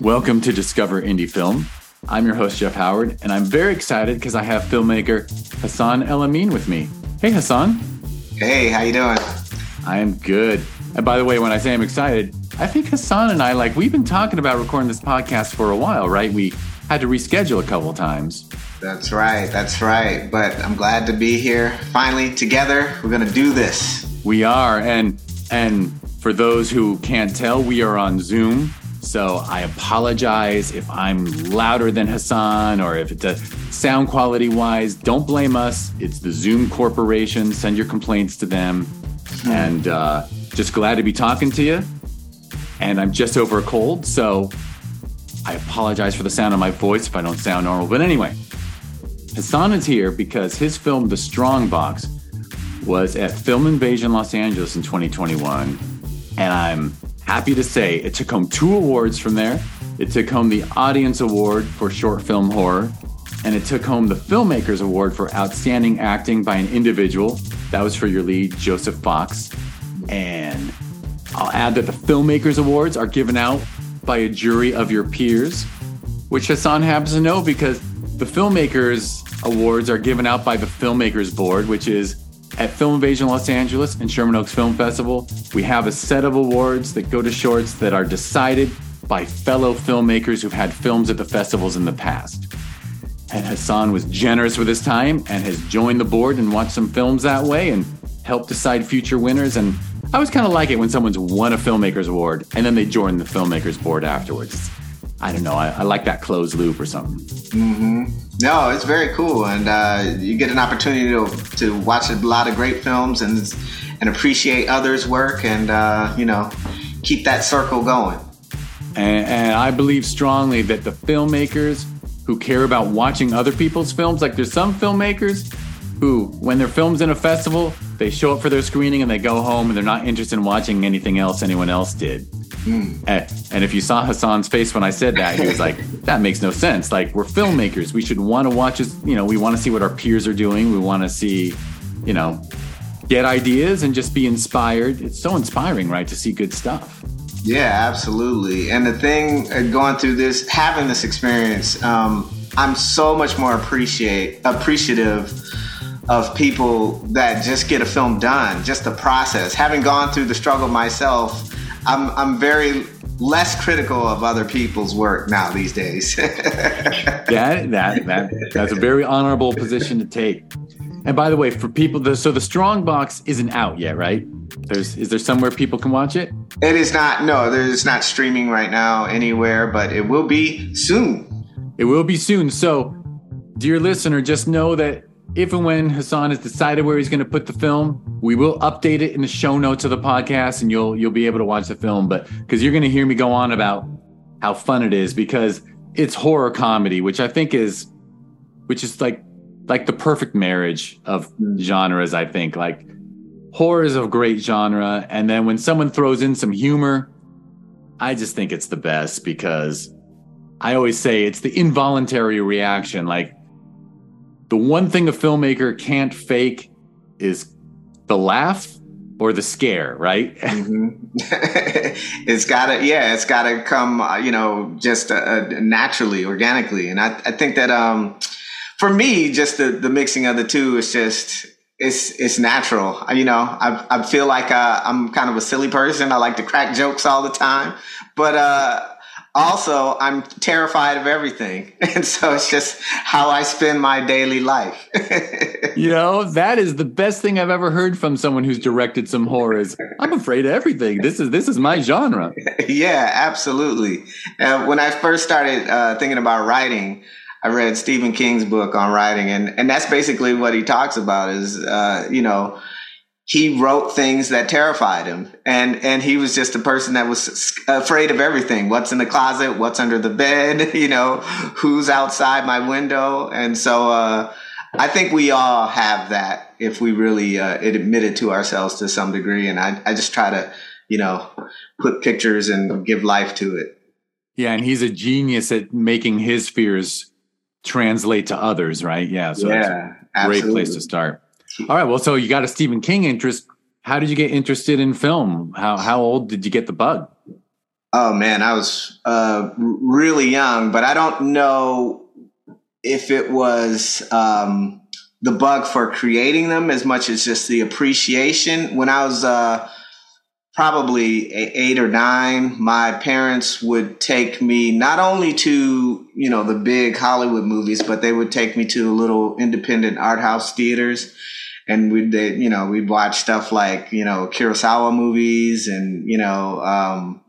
Welcome to Discover Indie Film. I'm your host, Jeff Howard, and I'm very excited because I have filmmaker Hassan El Amin with me. Hey, Hassan. Hey, how you doing? I am good. And by the way, when I say I'm excited, I think Hassan and I, like, we've been talking about recording this podcast for a while, right? We had to reschedule a couple times. That's right. That's right. But I'm glad to be here. Finally, together, we're going to do this. We are. And, and for those who can't tell, we are on Zoom. So I apologize if I'm louder than Hassan or if it's a sound quality wise. Don't blame us. It's the Zoom Corporation. Send your complaints to them. And uh, just glad to be talking to you. And I'm just over a cold, so I apologize for the sound of my voice if I don't sound normal. But anyway, Hassan is here because his film, The Strong Box, was at Film Invasion Los Angeles in 2021. And I'm happy to say it took home two awards from there. It took home the Audience Award for Short Film Horror, and it took home the Filmmakers Award for Outstanding Acting by an Individual. That was for your lead, Joseph Fox. And I'll add that the Filmmakers Awards are given out by a jury of your peers, which Hassan happens to know because the Filmmakers Awards are given out by the Filmmakers Board, which is at Film Invasion Los Angeles and Sherman Oaks Film Festival. We have a set of awards that go to shorts that are decided by fellow filmmakers who've had films at the festivals in the past. And Hassan was generous with his time and has joined the board and watched some films that way and helped decide future winners. And I always kind of like it when someone's won a Filmmakers Award and then they join the Filmmakers Board afterwards. I don't know. I, I like that closed loop or something. Mm-hmm. No, it's very cool, and uh, you get an opportunity to, to watch a lot of great films and and appreciate others' work, and uh, you know, keep that circle going. And, and I believe strongly that the filmmakers who care about watching other people's films, like there's some filmmakers who, when their film's in a festival, they show up for their screening and they go home and they're not interested in watching anything else anyone else did. Mm. And, and if you saw Hassan's face when I said that, he was like, that makes no sense. Like, we're filmmakers. We should want to watch, us, you know, we want to see what our peers are doing. We want to see, you know, get ideas and just be inspired. It's so inspiring, right, to see good stuff. Yeah, absolutely. And the thing uh, going through this, having this experience, um, I'm so much more appreciate appreciative of people that just get a film done, just the process. Having gone through the struggle myself, I'm I'm very less critical of other people's work now these days. that that that that's a very honorable position to take. And by the way, for people, the, so the Strong Box isn't out yet, right? There's is there somewhere people can watch it? It is not. No, there's not streaming right now anywhere, but it will be soon. It will be soon. So, dear listener, just know that if and when Hassan has decided where he's going to put the film, we will update it in the show notes of the podcast, and you'll you'll be able to watch the film. But because you're going to hear me go on about how fun it is, because it's horror comedy, which I think is, which is like like the perfect marriage of genres. I think like horror is a great genre, and then when someone throws in some humor, I just think it's the best because I always say it's the involuntary reaction, like the one thing a filmmaker can't fake is the laugh or the scare, right? mm-hmm. it's gotta, yeah, it's gotta come, uh, you know, just uh, uh, naturally, organically. And I, I think that, um, for me, just the, the mixing of the two is just, it's, it's natural. You know, I, I feel like, uh, I'm kind of a silly person. I like to crack jokes all the time, but, uh, also i'm terrified of everything. And so it's just how i spend my daily life. You know that is the best thing i've ever heard from someone who's directed some horrors i'm afraid of everything. This is this is my genre. Yeah absolutely. Uh, when i first started uh, thinking about writing i read stephen king's book on writing and and that's basically what he talks about is uh, you know he wrote things that terrified him. And and he was just a person that was afraid of everything. What's in the closet? What's under the bed? You know who's outside my window? And so uh, i think we all have that if we really uh, admit it to ourselves to some degree. And I, I just try to you know put pictures and give life to it. Yeah and he's a genius at making his fears translate to others right? Yeah so yeah, a great absolutely. place to start all right. Well, so you got a Stephen King interest. How did you get interested in film? How how old did you get the bug? Oh man, I was uh, really young, but I don't know if it was um, the bug for creating them as much as just the appreciation. When I was uh, probably eight or nine, my parents would take me not only to you know the big Hollywood movies, but they would take me to the little independent art house theaters, and we'd they, you know we'd watch stuff like you know Kurosawa movies and you know. Um,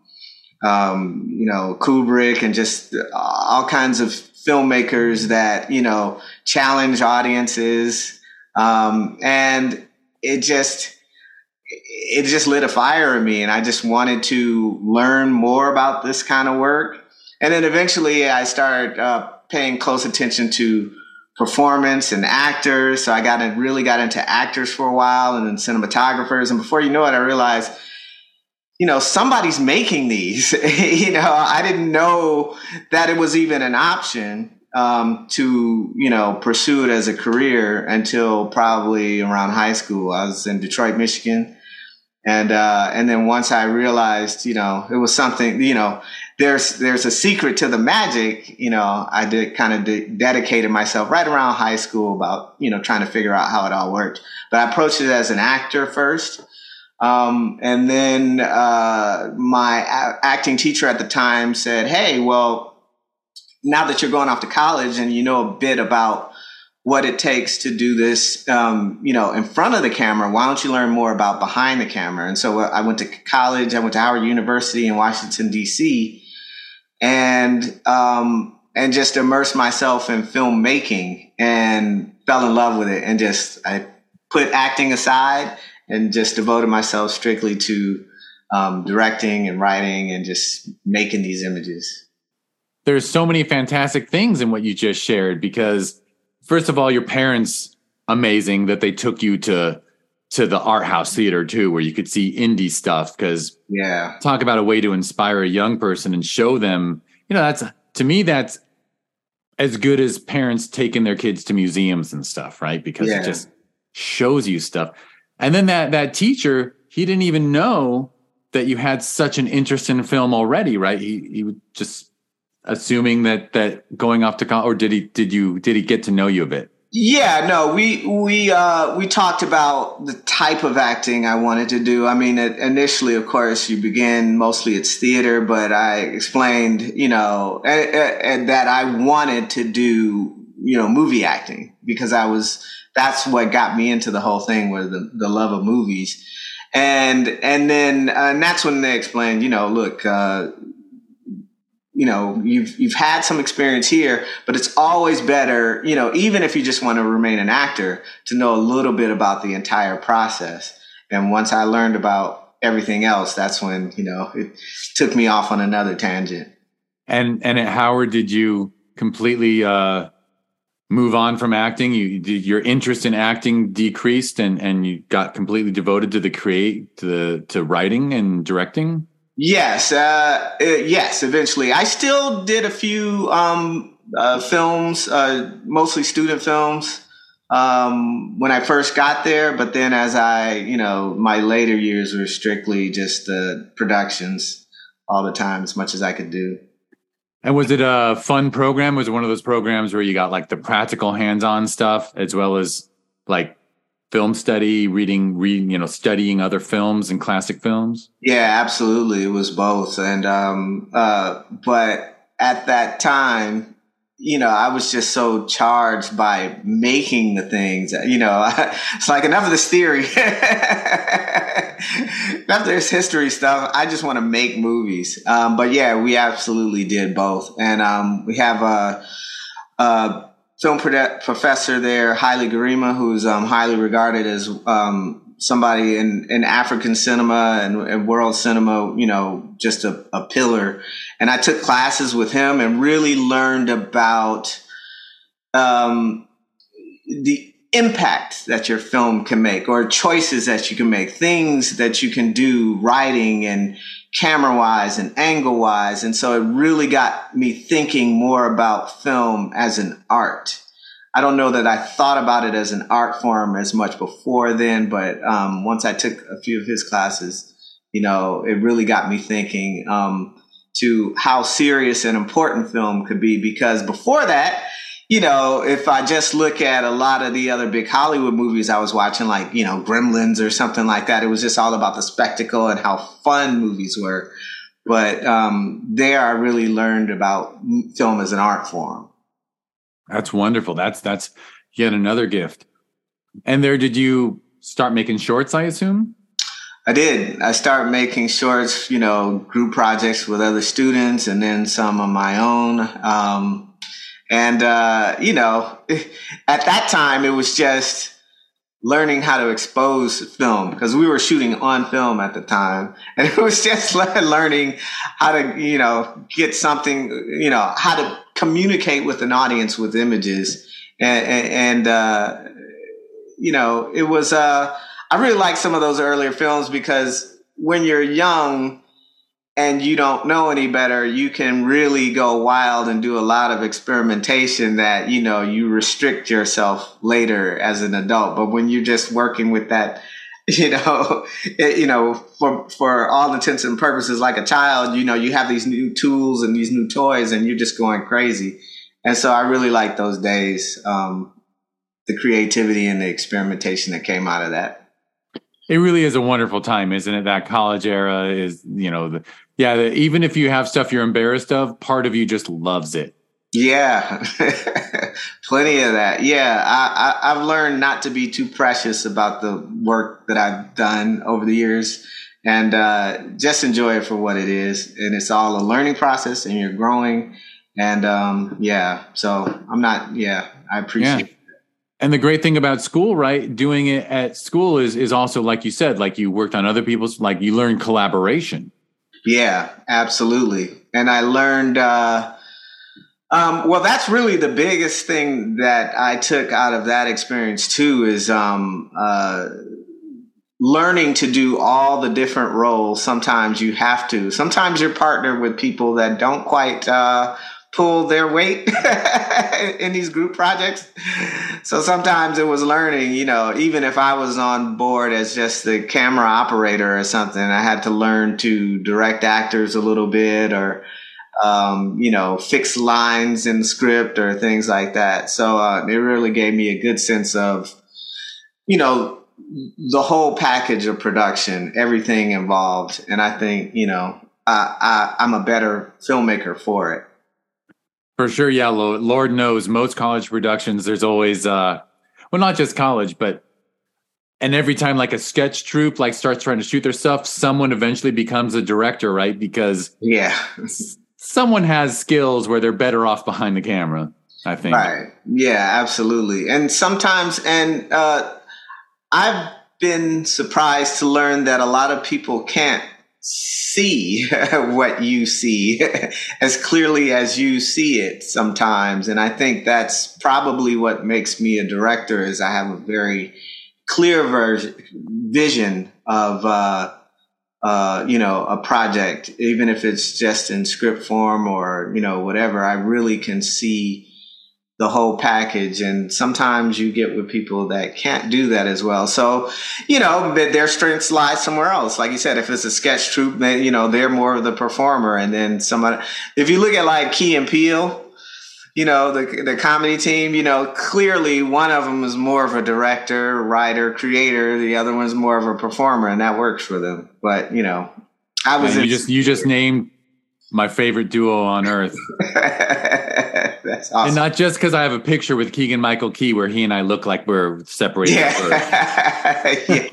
um, you know, Kubrick and just all kinds of filmmakers that, you know, challenge audiences. Um, and it just, it just lit a fire in me. And I just wanted to learn more about this kind of work. And then eventually I started uh, paying close attention to performance and actors. So I got in, really got into actors for a while and then cinematographers. And before you know it, I realized you know, somebody's making these. you know, I didn't know that it was even an option um, to, you know, pursue it as a career until probably around high school. I was in Detroit, Michigan. And, uh, and then once I realized, you know, it was something, you know, there's, there's a secret to the magic, you know, I did kind of de- dedicated myself right around high school about, you know, trying to figure out how it all worked. But I approached it as an actor first. Um, and then uh, my a- acting teacher at the time said, "Hey, well, now that you're going off to college and you know a bit about what it takes to do this, um, you know, in front of the camera, why don't you learn more about behind the camera?" And so uh, I went to college. I went to Howard University in Washington D.C. and um, and just immersed myself in filmmaking and fell in love with it and just I put acting aside and just devoted myself strictly to um, directing and writing and just making these images. There's so many fantastic things in what you just shared because, first of all, your parents amazing that they took you to to the art house theater too, where you could see indie stuff. Because yeah, talk about a way to inspire a young person and show them. You know, that's to me that's as good as parents taking their kids to museums and stuff, right? Because yeah. it just shows you stuff. And then that that teacher, he didn't even know that you had such an interest in film already, right? He he was just assuming that that going off to college, or did he did you did he get to know you a bit? Yeah, no, we we uh, we talked about the type of acting I wanted to do. I mean, it, initially, of course, you begin mostly it's theater, but I explained, you know, and that I wanted to do, you know, movie acting because I was that's what got me into the whole thing was the, the love of movies. And, and then, uh, and that's when they explained, you know, look, uh, you know, you've, you've had some experience here, but it's always better, you know, even if you just want to remain an actor to know a little bit about the entire process. And once I learned about everything else, that's when, you know, it took me off on another tangent. And, and at Howard, did you completely, uh, move on from acting you your interest in acting decreased and and you got completely devoted to the create to the to writing and directing yes uh, uh, yes eventually i still did a few um, uh, films uh, mostly student films um, when i first got there but then as i you know my later years were strictly just the productions all the time as much as i could do and was it a fun program? Was it one of those programs where you got like the practical hands-on stuff as well as like film study, reading, reading, you know, studying other films and classic films? Yeah, absolutely. It was both. And um uh but at that time, you know, I was just so charged by making the things. You know, it's like enough of this theory, enough of this history stuff. I just want to make movies. Um, but yeah, we absolutely did both, and um, we have a, a film professor there, Haile Gerima, who's um, highly regarded as um, somebody in, in African cinema and, and world cinema, you know, just a, a, pillar. And I took classes with him and really learned about um, the impact that your film can make or choices that you can make, things that you can do writing and camera wise and angle wise. And so it really got me thinking more about film as an art I don't know that I thought about it as an art form as much before then, but um, once I took a few of his classes, you know, it really got me thinking. Um, to how serious and important film could be because before that, you know, if I just look at a lot of the other big Hollywood movies I was watching, like, you know, Gremlins or something like that, it was just all about the spectacle and how fun movies were. But um, there I really learned about film as an art form. That's wonderful. That's that's yet another gift. And there, did you start making shorts? I assume. I did. I started making shorts, you know, group projects with other students, and then some of my own. Um, and, uh, you know, at that time, it was just learning how to expose film because we were shooting on film at the time. And it was just learning how to, you know, get something, you know, how to communicate with an audience with images. And, and, uh, you know, it was, uh, I really like some of those earlier films because when you're young, and you don't know any better, you can really go wild and do a lot of experimentation that, you know, you restrict yourself later as an adult. But when you're just working with that, you know, it, you know, for, for all intents and purposes, like a child, you know, you have these new tools and these new toys and you're just going crazy. And so I really like those days, um, the creativity and the experimentation that came out of that. It really is a wonderful time, isn't it? That college era is, you know, the, yeah, the, even if you have stuff you're embarrassed of, part of you just loves it. Yeah, plenty of that. Yeah, I, I, I've learned not to be too precious about the work that I've done over the years and uh, just enjoy it for what it is. And it's all a learning process and you're growing. And um, yeah, so I'm not, yeah, I appreciate yeah. And the great thing about school, right? Doing it at school is is also like you said, like you worked on other people's, like you learn collaboration. Yeah, absolutely. And I learned. Uh, um, well, that's really the biggest thing that I took out of that experience too is um, uh, learning to do all the different roles. Sometimes you have to. Sometimes you're partnered with people that don't quite uh, pull their weight in these group projects. So sometimes it was learning, you know, even if I was on board as just the camera operator or something, I had to learn to direct actors a little bit or, um, you know, fix lines in the script or things like that. So uh, it really gave me a good sense of, you know, the whole package of production, everything involved. And I think, you know, I, I, I'm a better filmmaker for it. For sure, yeah. Lord knows most college productions, there's always, uh, well, not just college, but and every time like a sketch troupe like starts trying to shoot their stuff, someone eventually becomes a director, right? Because yeah, someone has skills where they're better off behind the camera. I think. Right. Yeah, absolutely. And sometimes, and uh, I've been surprised to learn that a lot of people can't see what you see as clearly as you see it sometimes. And i think that's probably what makes me a director is i have a very clear version, vision of uh, uh, you know a project even if it's just in script form or you know whatever. I really can see the whole package. And sometimes you get with people that can't do that as well. So, you know, their strengths lie somewhere else. Like you said, if it's a sketch troupe, then, you know, they're more of the performer. And then somebody, if you look at like Key and Peele, you know, the, the comedy team, you know, clearly one of them is more of a director, writer, creator. The other one's more of a performer and that works for them. But, you know, I was, you just, you just named my favorite duo on earth. That's awesome. And not just because I have a picture with Keegan Michael Key where he and I look like we're separated. Yeah. yeah.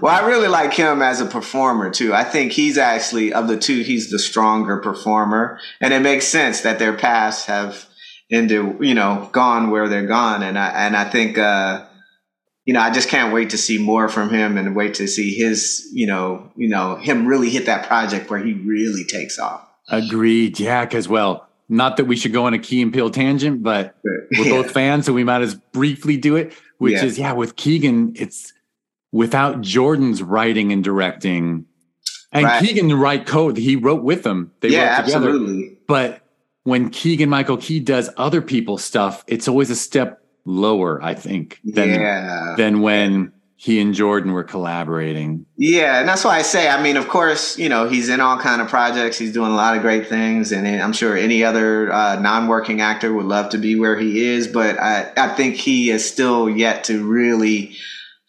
Well, I really like him as a performer too. I think he's actually of the two, he's the stronger performer, and it makes sense that their paths have into you know gone where they're gone, and I and I think uh, you know I just can't wait to see more from him and wait to see his you know you know him really hit that project where he really takes off. Agreed. Yeah, because well, not that we should go on a Key and Peele tangent, but we're yeah. both fans, so we might as briefly do it. Which yeah. is, yeah, with Keegan, it's without Jordan's writing and directing, and right. Keegan write code. He wrote with them. They yeah, wrote together. Absolutely. But when Keegan Michael Key does other people's stuff, it's always a step lower, I think, than yeah. than when he and Jordan were collaborating. Yeah, and that's why I say, I mean, of course, you know, he's in all kind of projects. He's doing a lot of great things, and I'm sure any other uh, non-working actor would love to be where he is. But I, I think he is still yet to really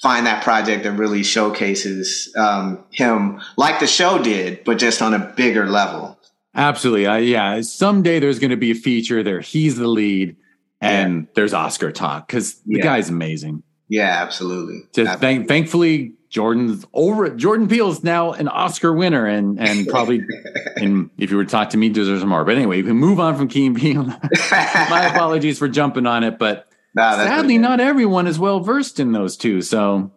find that project that really showcases um, him, like the show did, but just on a bigger level. Absolutely, yeah. Someday there's going to be a feature there. He's the lead, and yeah. there's Oscar talk because the yeah. guy's amazing. Yeah, absolutely. Just absolutely. Thank, thankfully, Jordan's over. Jordan Peele is now an Oscar winner, and and probably, and if you were to talk to me, deserves more. But anyway, we can move on from Key and Peele. My apologies for jumping on it, but no, sadly, not everyone is well versed in those two. So,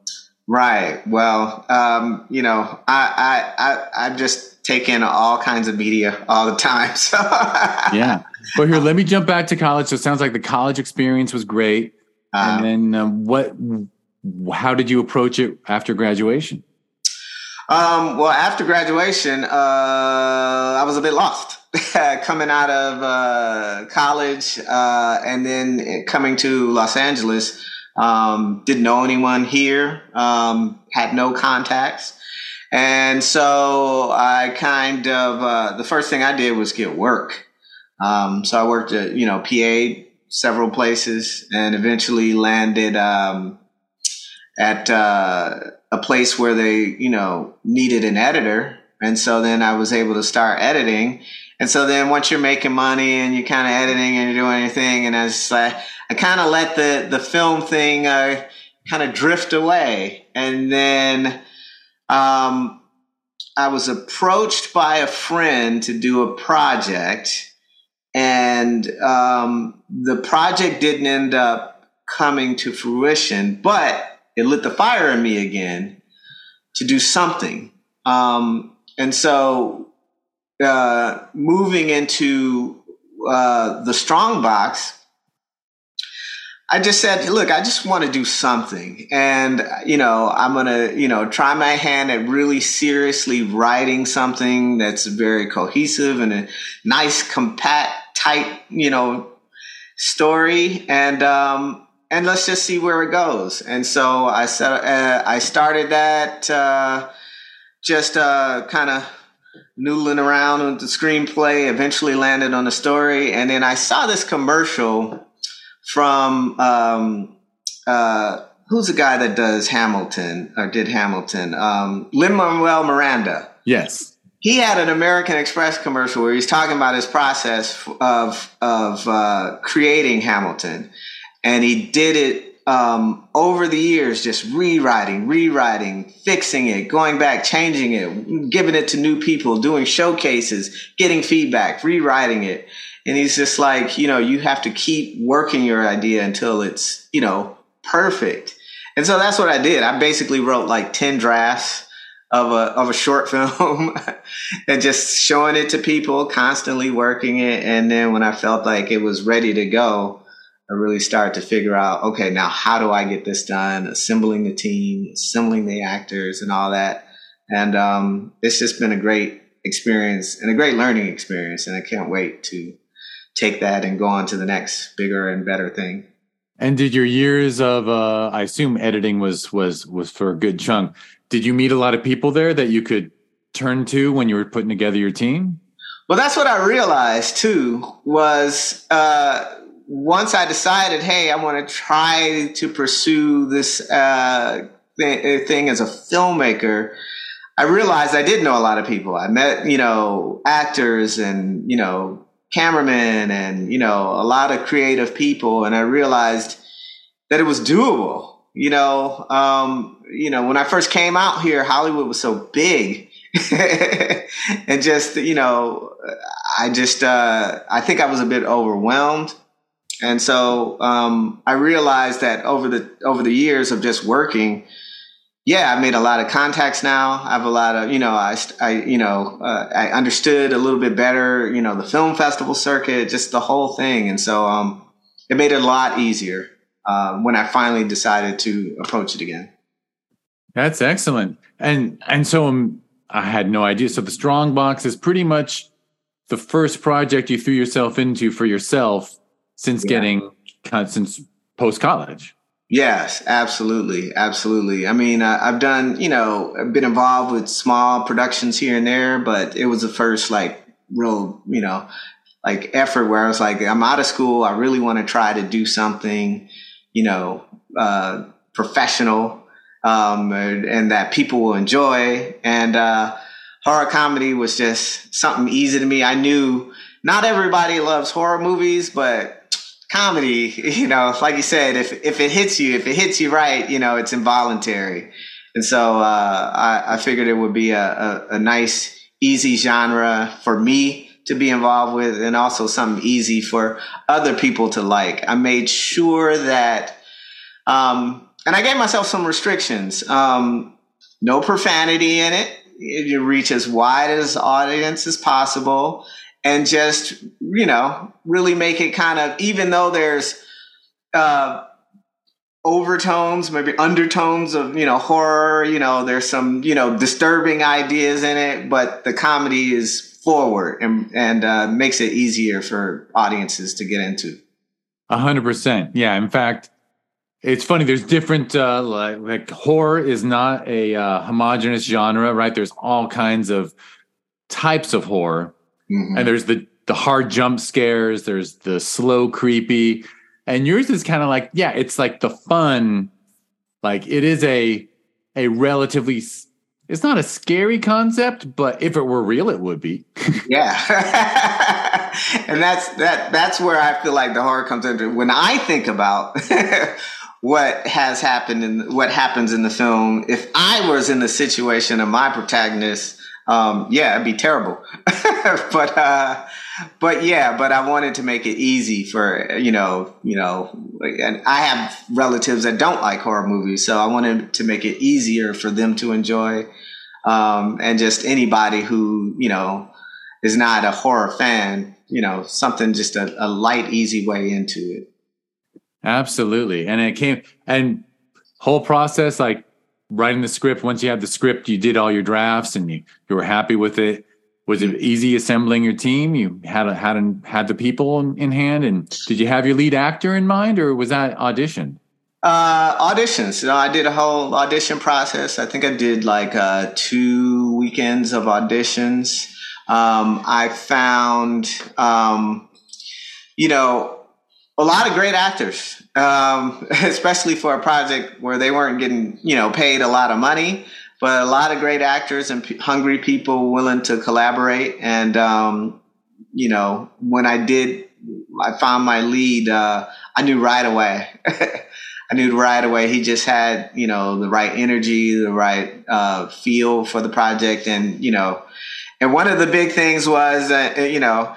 right. Well, um, you know, I I I I'm just taking all kinds of media all the time. So yeah. But here, let me jump back to college. So it sounds like the college experience was great. Um, and then um, what? How did you approach it after graduation? Um, well, after graduation, uh, I was a bit lost. coming out of uh, college uh, and then coming to Los Angeles, um, didn't know anyone here, um, had no contacts. And so I kind of, uh, the first thing I did was get work. Um, so I worked at, you know, PA several places and eventually landed um, at uh, a place where they, you know, needed an editor. And so then I was able to start editing. And so then once you're making money and you're kind of editing and you're doing anything, and I I kind of let the, the film thing uh, kind of drift away. And then um, I was approached by a friend to do a project and um, the project didn't end up coming to fruition, but it lit the fire in me again to do something. Um, and so, uh, moving into uh, the strong box, I just said, look, I just want to do something. And, you know, I'm going to, you know, try my hand at really seriously writing something that's very cohesive and a nice, compact tight, you know, story, and um, and let's just see where it goes. And so I said uh, I started that uh, just uh, kind of noodling around with the screenplay. Eventually landed on the story, and then I saw this commercial from um, uh, who's the guy that does Hamilton or did Hamilton? Um, Lin Manuel Miranda. Yes he had an American Express commercial where he's talking about his process of of uh, creating Hamilton, and he did it um, over the years, just rewriting, rewriting, fixing it, going back, changing it, giving it to new people, doing showcases, getting feedback, rewriting it, and he's just like, you know, you have to keep working your idea until it's you know perfect. And so that's what I did. I basically wrote like 10 drafts of a of a short film and just showing it to people, constantly working it. And then when I felt like it was ready to go, I really started to figure out, okay, now how do I get this done? Assembling the team, assembling the actors, and all that. And um, it's just been a great experience and a great learning experience. And I can't wait to take that and go on to the next bigger and better thing. And did your years of, uh, I assume editing was was was for a good chunk did you meet a lot of people there that you could turn to when you were putting together your team? Well, that's what I realized too. Was uh, once I decided, hey, I want to try to pursue this uh, th- thing as a filmmaker. I realized I did know a lot of people. I met, you know, actors and you know, cameramen and you know, a lot of creative people, and I realized that it was doable you know, um, you know, when I first came out here, Hollywood was so big, and just you know, I just uh, I think I was a bit overwhelmed, and so um, I realized that over the over the years of just working, yeah, I've made a lot of contacts now. I have a lot of, you know, I, I you know, uh, I understood a little bit better, you know, the film festival circuit, just the whole thing. And so, um, it made it a lot easier uh, when I finally decided to approach it again. That's excellent. And and so um, I had no idea. So the Strong Box is pretty much the first project you threw yourself into for yourself since yeah. getting since post college. Yes, absolutely, absolutely. I mean, uh, I've done, you know, I've been involved with small productions here and there, but it was the first like real, you know, like effort where I was like, I'm out of school. I really want to try to do something, you know, uh, professional, um, and, and, that people will enjoy. And, uh, horror comedy was just something easy to me. I knew not everybody loves horror movies, but comedy, you know, like you said, if, if it hits you, if it hits you right, you know, it's involuntary. And so, uh, I, I, figured it would be a, a, a nice, easy genre for me to be involved with and also something easy for other people to like. I made sure that, um, and I gave myself some restrictions. Um, no profanity in it. You reach as wide as audience as possible and just, you know, really make it kind of, even though there's, uh, overtones, maybe undertones of, you know, horror, you know, there's some, you know, disturbing ideas in it, but the comedy is forward and and uh, makes it easier for audiences to get into. A hundred percent, yeah. In fact, it's funny. There's different uh, like, like horror is not a uh, homogenous genre, right? There's all kinds of types of horror, mm-hmm. and there's the the hard jump scares. There's the slow creepy, and yours is kind of like yeah, it's like the fun. Like it is a a relatively it's not a scary concept, but if it were real, it would be. yeah, and that's that. That's where I feel like the horror comes into. When I think about what has happened and what happens in the film, if I was in the situation of my protagonist, um, yeah, it'd be terrible. but uh, but yeah, but I wanted to make it easy for you know, you know, and I have relatives that don't like horror movies, so I wanted to make it easier for them to enjoy, um, and just anybody who you know is not a horror fan, you know, something just a, a light, easy way into it. Absolutely, and it came and whole process like writing the script. Once you had the script, you did all your drafts and you you were happy with it was it easy assembling your team? You had a, had had the people in, in, hand, and did you have your lead actor in mind, or was that audition? Uh, auditions. So I did a whole audition process. I think I did like uh, two weekends of auditions. Um, I found, um, you know, a lot of great actors, um, especially for a project where they weren't getting, you know, paid a lot of money but a lot of great actors and p- hungry people willing to collaborate. And, um, you know, when I did, I found my lead, uh, I knew right away. I knew right away he just had, you know, the right energy, the right uh, feel for the project. And, you know, and one of the big things was, uh, you know,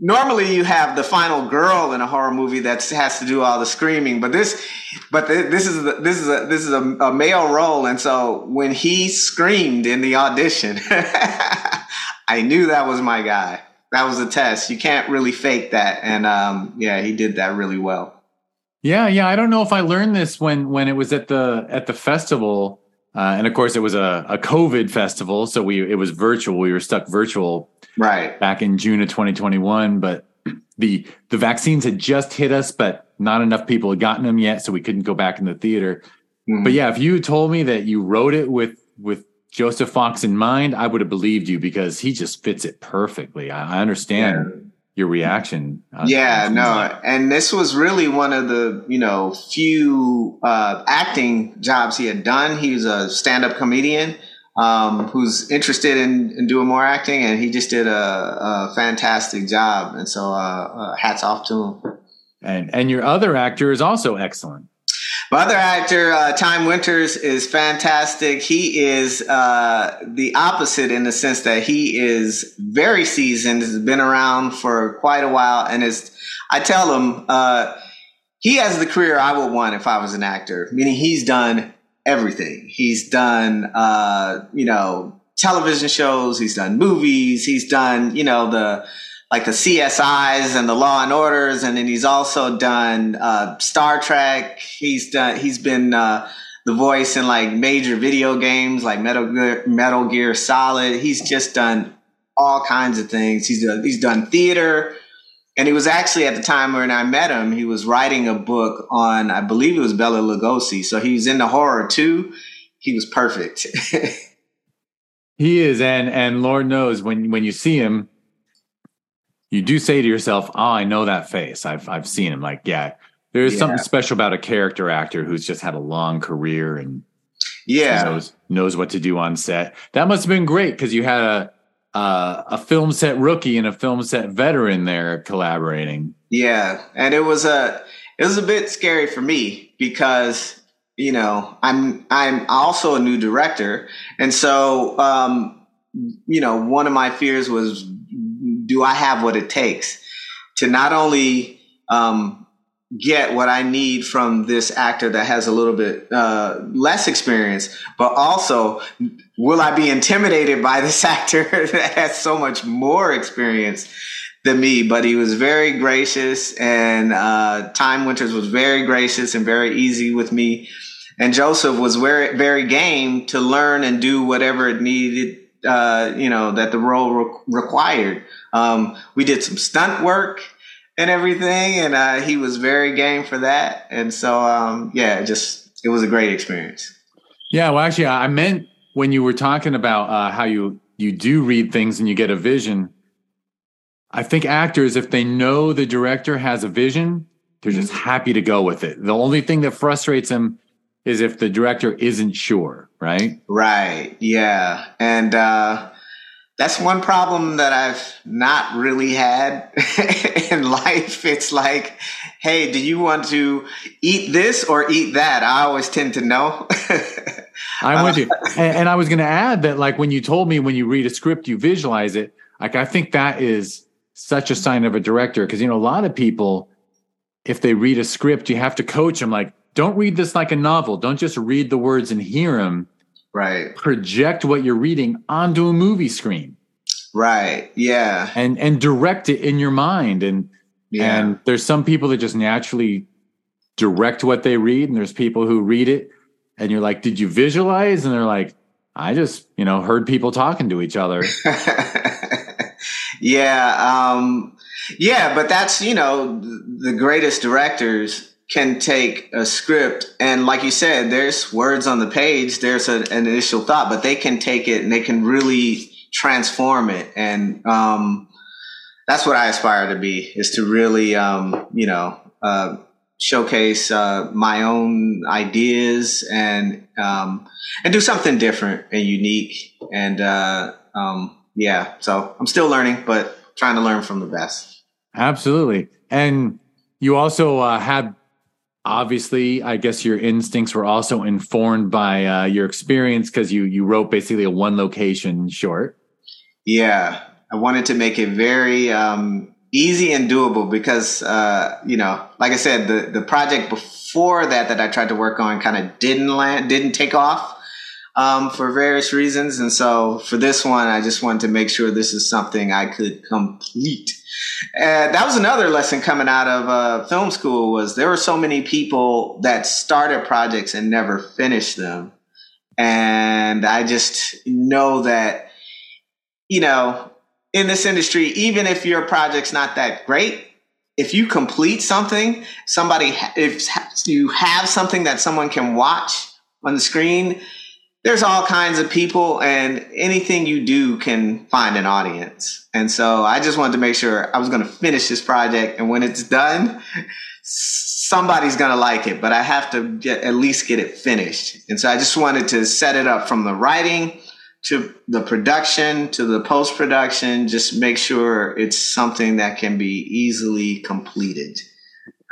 normally you have the final girl in a horror movie that has to do all the screaming but this but this is this is a this is a, a male role and so when he screamed in the audition i knew that was my guy. That was a test. You can't really fake that and um, yeah he did that really well. Yeah yeah i don't know if i learned this when when it was at the at the festival uh, and of course it was a, a covid festival so we it was virtual we were stuck virtual right back in June of 2021. But the the vaccines had just hit us, but not enough people had gotten them yet, so we couldn't go back in the theater. Mm-hmm. But yeah, if you told me that you wrote it with with Joseph Fox in mind, I would have believed you because he just fits it perfectly. I, I understand. Yeah. Your reaction, uh, yeah, no, and this was really one of the you know few uh, acting jobs he had done. He was a stand-up comedian, um, who's interested in, in, doing more acting, and he just did a, a fantastic job. And so, uh, uh, hats off to him. And and your other actor is also excellent. My other actor, uh, Time Winters, is fantastic. He is uh, the opposite in the sense that he is very seasoned, has been around for quite a while, and is. I tell him uh, he has the career I would want if I was an actor. Meaning he's done everything. He's done, uh, you know, television shows. He's done movies. He's done, you know, the like the CSIs and the Law and Orders, and then he's also done uh, Star Trek. He's done. He's been uh, the voice in like major video games like Metal Gear, Metal Gear Solid. He's just done all kinds of things. He's done, he's done theater. and he was actually at the time when I met him, he was writing a book on, I believe it was Bela Lugosi. So he's was into horror too. He was perfect. he is, and and Lord knows when when you see him, you do say to yourself, "Oh, I know that face. I've I've seen him." Like, yeah, there's yeah. something special about a character actor who's just had a long career and yeah knows knows what to do on set. That must have been great because you had a uh, a film set rookie and a film set veteran there collaborating. Yeah, and it was a it was a bit scary for me because you know I'm I'm also a new director, and so um, you know one of my fears was do I have what it takes to not only um, get what I need from this actor that has a little bit uh, less experience, but also will I be intimidated by this actor that has so much more experience than me? But he was very gracious, and uh, Time Winters was very gracious and very easy with me. And Joseph was very, very game to learn and do whatever it needed, uh, you know, that the role re- required. Um, we did some stunt work and everything. And uh, he was very game for that. And so, um, yeah, just it was a great experience. Yeah, well, actually, I meant when you were talking about uh, how you you do read things and you get a vision. I think actors, if they know the director has a vision, they're just mm-hmm. happy to go with it. The only thing that frustrates them is if the director isn't sure, right? Right. Yeah. And uh, that's one problem that I've not really had in life. It's like, hey, do you want to eat this or eat that? I always tend to know. I'm with you. And, and I was going to add that, like, when you told me when you read a script, you visualize it. Like, I think that is such a sign of a director because, you know, a lot of people, if they read a script, you have to coach them, like, don't read this like a novel. Don't just read the words and hear them right. Project what you're reading onto a movie screen. Right. Yeah. And and direct it in your mind. And yeah. and there's some people that just naturally direct what they read. And there's people who read it and you're like did you visualize? And they're like i just you know heard people talking to each other. Yeah um yeah but that's you know the greatest directors can take a script and like you said there's words on the page there's a, an initial thought but they can take it and they can really transform it. And um, that's what i aspire to be is to really um, you know uh, showcase uh, my own ideas and um, and do something different and unique. And uh, um, yeah so i'm still learning but trying to learn from the best. Absolutely. And you also uh, had obviously i guess your instincts were also informed by uh, your experience because you you wrote basically a one location short. Yeah. I wanted to make it very um, easy and doable because uh, you know like i said the the project before that that i tried to work on kind of didn't land didn't take off um, for various reasons and so for this one i just wanted to make sure this is something i could complete and that was another lesson coming out of uh, film school was there were so many people that started projects and never finished them. And I just know that, you know, in this industry, even if your project's not that great, if you complete something, somebody, if you have something that someone can watch on the screen, there's all kinds of people and anything you do can find an audience. And so I just wanted to make sure I was going to finish this project. And when it's done, somebody's going to like it, but I have to get, at least get it finished. And so I just wanted to set it up from the writing to the production to the post production, just make sure it's something that can be easily completed.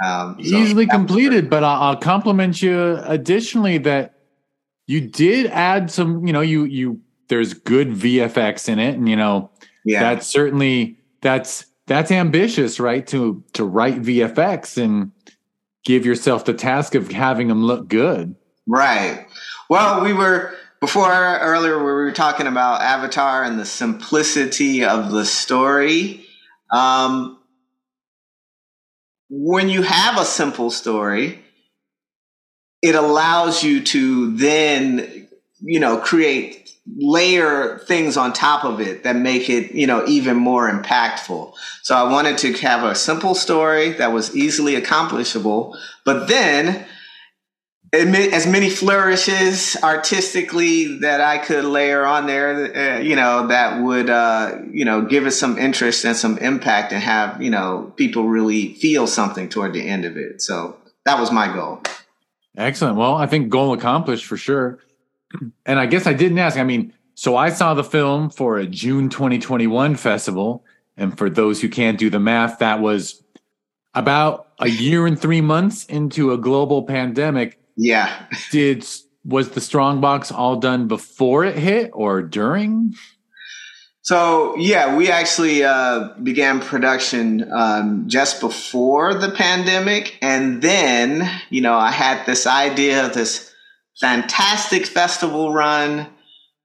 Um, so easily completed, but I'll compliment you additionally that you did add some, you know, you you there's good VFX in it, and you know, yeah, that's certainly that's that's ambitious, right? To to write VFX and give yourself the task of having them look good. Right. Well, we were before earlier we were talking about Avatar and the simplicity of the story. Um, when you have a simple story, it allows you to then you know, create layer things on top of it that make it, you know, even more impactful. So I wanted to have a simple story that was easily accomplishable, but then as many flourishes artistically that I could layer on there, uh, you know, that would, uh, you know, give it some interest and some impact and have, you know, people really feel something toward the end of it. So that was my goal. Excellent. Well, I think goal accomplished for sure. And I guess I didn't ask. I mean, so I saw the film for a June 2021 festival. And for those who can't do the math, that was about a year and three months into a global pandemic yeah. Did was the strongbox all done before it hit or during? So yeah, we actually uh, began production um, just before the pandemic, and then you know I had this idea of this fantastic festival run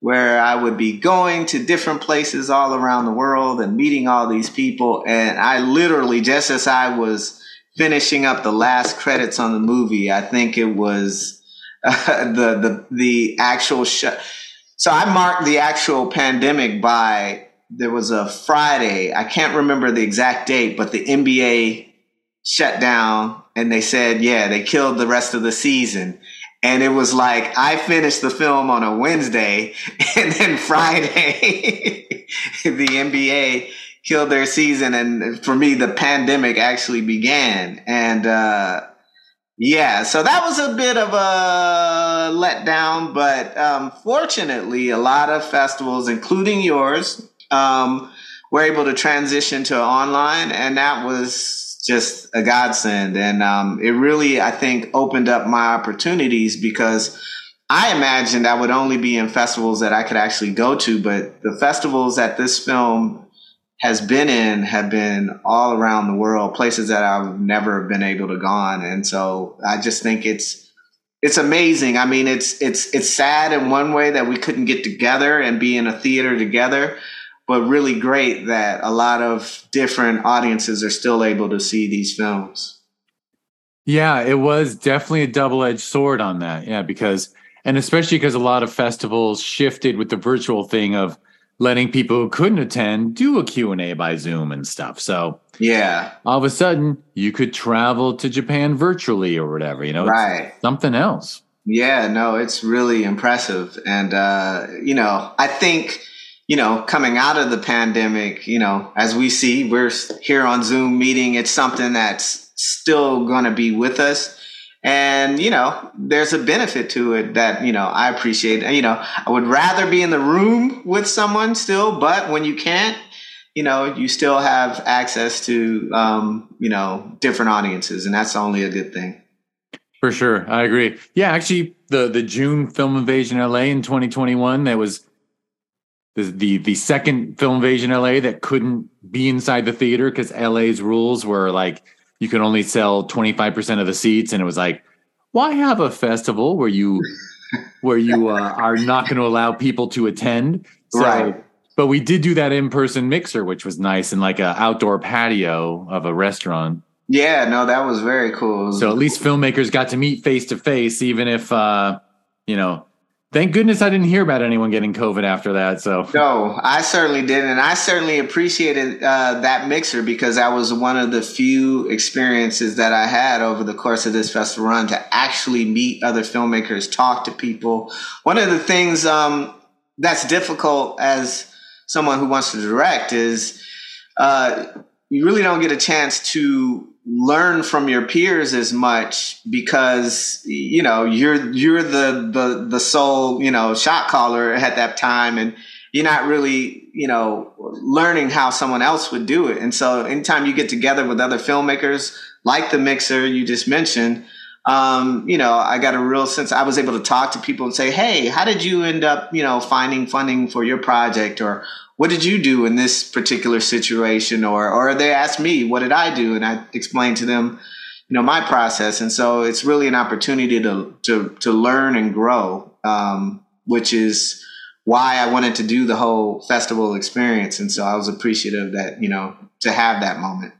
where I would be going to different places all around the world and meeting all these people, and I literally just as I was finishing up the last credits on the movie. I think it was uh, the the the actual show. So I marked the actual pandemic by there was a Friday. I can't remember the exact date, but the NBA shut down and they said, yeah, they killed the rest of the season. And it was like I finished the film on a Wednesday and then Friday the NBA killed their season. And for me, the pandemic actually began. And, uh, yeah, so that was a bit of a letdown, but um, fortunately, a lot of festivals, including yours, um, were able to transition to online, and that was just a godsend. And um, it really, I think, opened up my opportunities because I imagined I would only be in festivals that I could actually go to, but the festivals that this film has been in have been all around the world, places that I've never been able to gone. And so I just think it's it's amazing. I mean, it's it's it's sad in one way that we couldn't get together and be in a theater together, but really great that a lot of different audiences are still able to see these films. Yeah, it was definitely a double-edged sword on that. Yeah, because and especially because a lot of festivals shifted with the virtual thing of letting people who couldn't attend do a Q&A by Zoom and stuff. So yeah, all of a sudden you could travel to Japan virtually or whatever, you know, right. something else. Yeah, no, it's really impressive. And, uh, you know, I think, you know, coming out of the pandemic, you know, as we see, we're here on Zoom meeting. It's something that's still going to be with us and, you know, there's a benefit to it that, you know, I appreciate. You know, I would rather be in the room with someone still, but when you can't, you know, you still have access to, um, you know, different audiences, and that's only a good thing. For sure. I agree. Yeah, actually, the, the June Film Invasion LA in 2021, that was the, the, the second Film Invasion LA that couldn't be inside the theater because LA's rules were like, you can only sell 25% of the seats and it was like why have a festival where you where you uh, are not going to allow people to attend? So, right. but we did do that in-person mixer which was nice in like an outdoor patio of a restaurant. Yeah no that was very cool. So at least filmmakers got to meet face to face even if uh you know Thank goodness I didn't hear about anyone getting COVID after that. So no, I certainly didn't, and I certainly appreciated uh, that mixer because that was one of the few experiences that I had over the course of this festival run to actually meet other filmmakers, talk to people. One of the things um, that's difficult as someone who wants to direct is uh, you really don't get a chance to learn from your peers as much because you know you're you're the the the sole you know shot caller at that time and you're not really you know learning how someone else would do it. And so anytime you get together with other filmmakers like the mixer you just mentioned um, you know i got a real sense i was able to talk to people and say hey how did you end up you know finding funding for your project or what did you do in this particular situation? Or, or they asked me, what did I do? And I explained to them, you know, my process. And so it's really an opportunity to, to, to learn and grow, um, which is why I wanted to do the whole festival experience. And so I was appreciative that, you know, to have that moment.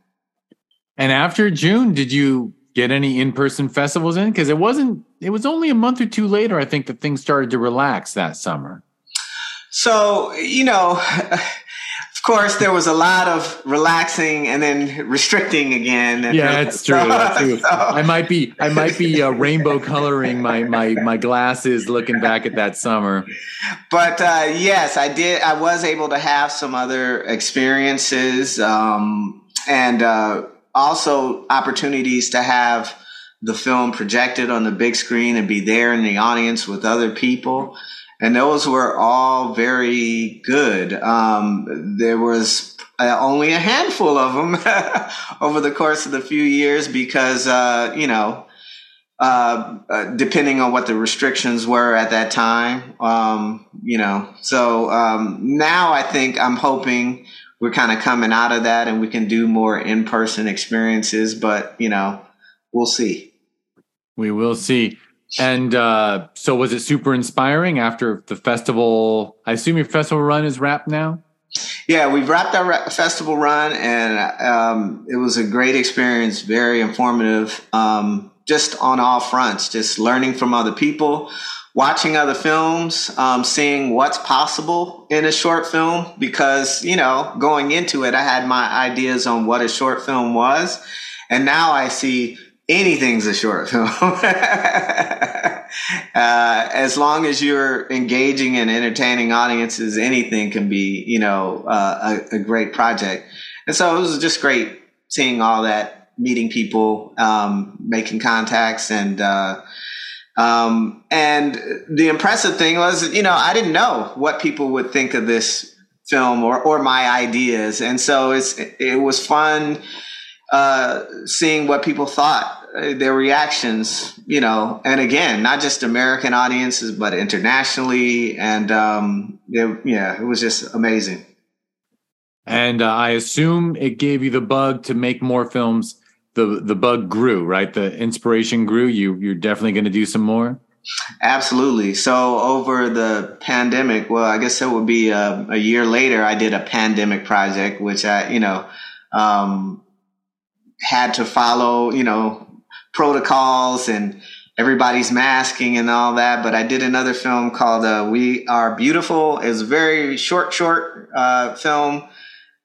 And after June, did you get any in-person festivals in? Because it wasn't. It was only a month or two later, I think, that things started to relax that summer. So you know. of course, there was a lot of relaxing and then restricting again. Yeah, that's true. That's true. So, I might be, I might be uh, rainbow coloring my my my glasses, looking back at that summer. But uh, yes, I did. I was able to have some other experiences, um, and uh, also opportunities to have the film projected on the big screen and be there in the audience with other people and those were all very good. Um, there was uh, only a handful of them over the course of the few years because, uh, you know, uh, uh, depending on what the restrictions were at that time, um, you know. So um, now I think I'm hoping we're kind of coming out of that and we can do more in person experiences, but, you know, we'll see. We will see. And uh, so, was it super inspiring after the festival? I assume your festival run is wrapped now. Yeah, we've wrapped our festival run, and um, it was a great experience, very informative, um, just on all fronts. Just learning from other people, watching other films, um, seeing what's possible in a short film. Because you know, going into it, I had my ideas on what a short film was, and now I see anything's a short film. uh, as long as you're engaging and entertaining audiences, anything can be, you know, uh, a, a, great project. And so it was just great seeing all that, meeting people, um, making contacts, and uh, um, and the impressive thing was, you know, I didn't know what people would think of this film or or my ideas, and so it's it was fun uh, seeing what people thought their reactions, you know, and again, not just American audiences, but internationally. And um, it, yeah, it was just amazing. And uh, I assume it gave you the bug to make more films. The the bug grew, right? The inspiration grew. You you're definitely going to do some more. Absolutely. So over the pandemic, well, I guess it would be a, uh, a year later. I did a pandemic project, which I, you know, um, had to follow, you know, protocols and everybody's masking and all that. But I did another film called uh, We Are Beautiful. It was a very short, short uh, film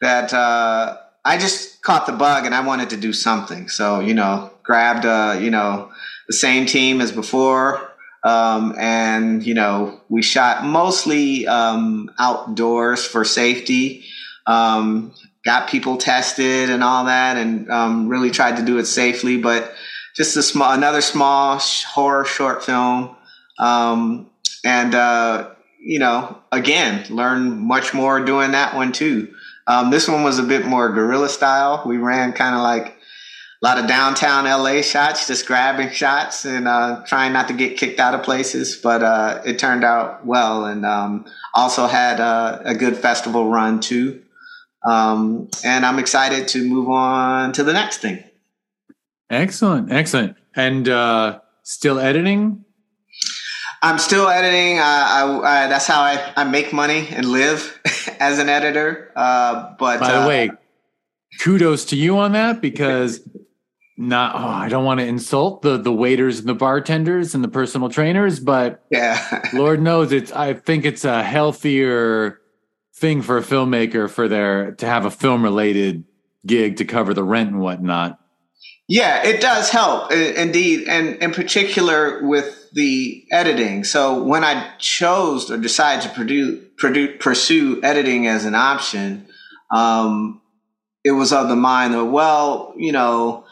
that uh, I just caught the bug and I wanted to do something. So, you know, grabbed, uh, you know, the same team as before. Um, and, you know, we shot mostly um, outdoors for safety. Um, got people tested and all that and um, really tried to do it safely. But just a small, another small horror short film. Um, and, uh, you know, again, learn much more doing that one too. Um, this one was a bit more guerrilla style. We ran kind of like a lot of downtown LA shots, just grabbing shots and uh, trying not to get kicked out of places. But uh, it turned out well, and um, also had uh, a good festival run too. Um, and I'm excited to move on to the next thing. Excellent, excellent. And uh, still editing? I'm still editing. Uh, I, I, that's how I, I make money and live as an editor. Uh, but by the uh, way, kudos to you on that because not. Oh, I don't want to insult the the waiters and the bartenders and the personal trainers, but yeah, Lord knows it's. I think it's a healthier thing for a filmmaker for their to have a film related gig to cover the rent and whatnot. Yeah, it does help indeed, and in particular with the editing. So when I chose or decided to produce, produce, pursue editing as an option, um, it was of the mind of well, you know,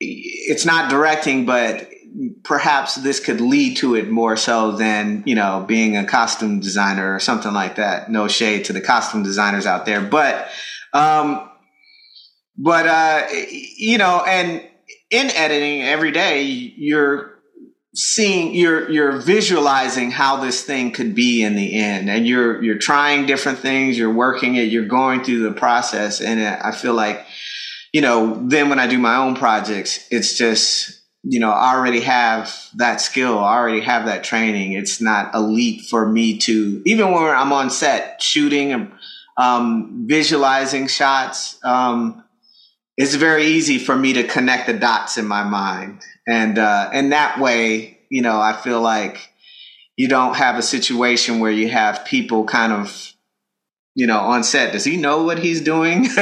it's not directing, but perhaps this could lead to it more so than you know being a costume designer or something like that. No shade to the costume designers out there, but um, but uh, you know, and in editing every day, you're seeing you're you're visualizing how this thing could be in the end. And you're you're trying different things you're working it you're going through the process. And i feel like you know then when i do my own projects it's just you know i already have that skill i already have that training. It's not a leap for me to even when i'm on set shooting and um, visualizing shots um, it's very easy for me to connect the dots in my mind. And, uh, and that way, you know, I feel like you don't have a situation where you have people kind of, you know, on set. Does he know what he's doing?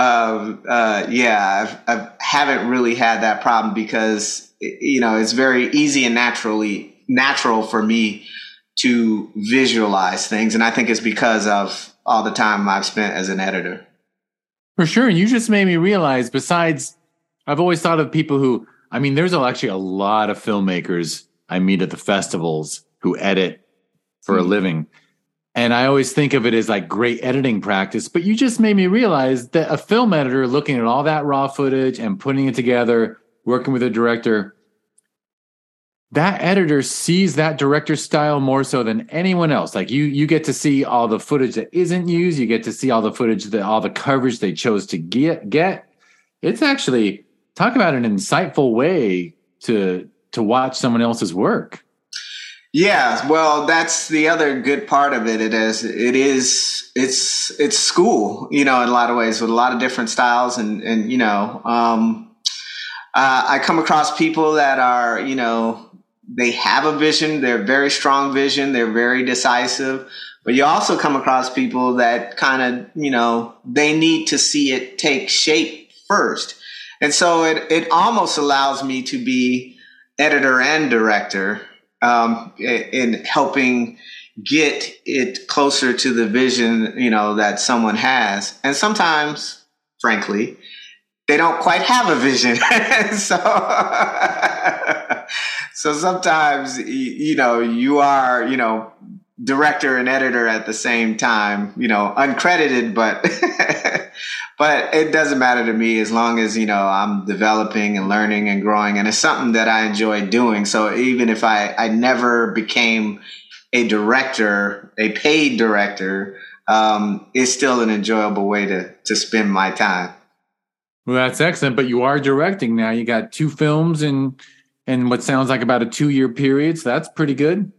um, uh, yeah, I've, I haven't really had that problem because, you know, it's very easy and naturally natural for me to visualize things. And I think it's because of all the time I've spent as an editor. For sure. And you just made me realize, besides, I've always thought of people who, I mean, there's actually a lot of filmmakers I meet at the festivals who edit for mm-hmm. a living. And I always think of it as like great editing practice. But you just made me realize that a film editor looking at all that raw footage and putting it together, working with a director, that editor sees that director's style more so than anyone else. Like you, you get to see all the footage that isn't used. You get to see all the footage that all the coverage they chose to get. Get it's actually talk about an insightful way to to watch someone else's work. Yeah, well, that's the other good part of it. It is, it is, it's, it's school, you know, in a lot of ways with a lot of different styles and, and, you know, um, uh, I come across people that are, you know, they have a vision. They're very strong vision. They're very decisive. But you also come across people that kind of, you know, they need to see it take shape first. And so it, it almost allows me to be editor and director um, in helping get it closer to the vision, you know, that someone has. And sometimes, frankly, they don't quite have a vision. so so sometimes you know you are you know director and editor at the same time you know uncredited but but it doesn't matter to me as long as you know i'm developing and learning and growing and it's something that i enjoy doing. So even if i i never became a director a paid director um, it's still an enjoyable way to to spend my time. Well that's excellent but you are directing now. You got two films and in what sounds like about a two year period. So that's pretty good.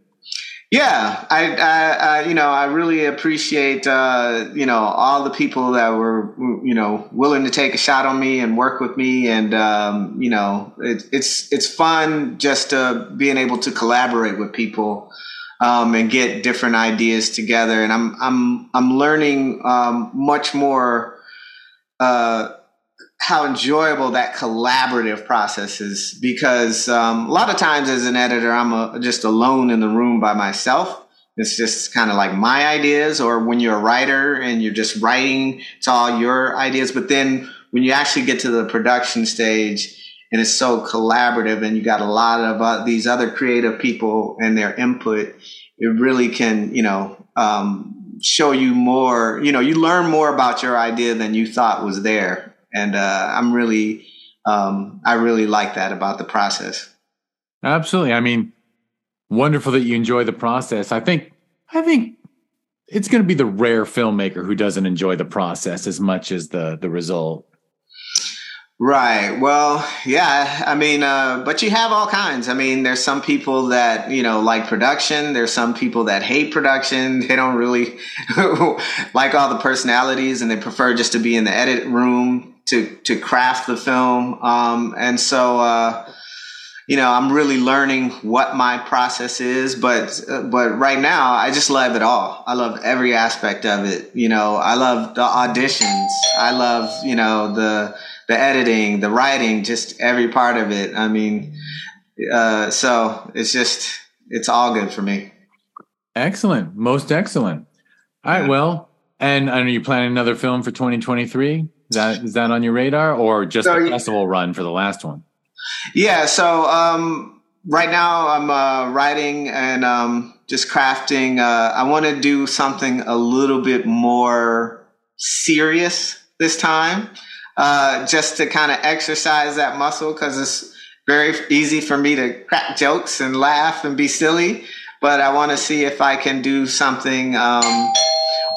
Yeah, I, I, I, you know, I really appreciate, uh, you know, all the people that were, you know, willing to take a shot on me and work with me, and um, you know, it, it's it's fun just uh, being able to collaborate with people um, and get different ideas together, and I'm I'm I'm learning um, much more. Uh, how enjoyable that collaborative process is because um, a lot of times as an editor, I'm a, just alone in the room by myself. It's just kind of like my ideas, or when you're a writer and you're just writing, it's all your ideas. But then when you actually get to the production stage and it's so collaborative and you got a lot of uh, these other creative people and their input, it really can, you know, um, show you more, you know, you learn more about your idea than you thought was there and uh, I'm really, um, I really like that about the process. Absolutely. I mean, wonderful that you enjoy the process. I think, I think it's going to be the rare filmmaker who doesn't enjoy the process as much as the the result. Right. Well, yeah. I mean, uh, but you have all kinds. I mean, there's some people that, you know, like production. There's some people that hate production. They don't really like all the personalities and they prefer just to be in the edit room to to craft the film. Um, and so, uh, you know, I'm really learning what my process is. But uh, but right now, I just love it all. I love every aspect of it. You know, I love the auditions. I love you know the the editing, the writing, just every part of it. I mean, uh, so it's just it's all good for me. Excellent, most excellent. All right, well, and are you planning another film for 2023? Is that is that on your radar, or just so, the festival run for the last one? Yeah. So um, right now I'm uh, writing and um, just crafting. Uh, I want to do something a little bit more serious this time, uh, just to kind of exercise that muscle because it's very easy for me to crack jokes and laugh and be silly. But I want to see if I can do something um,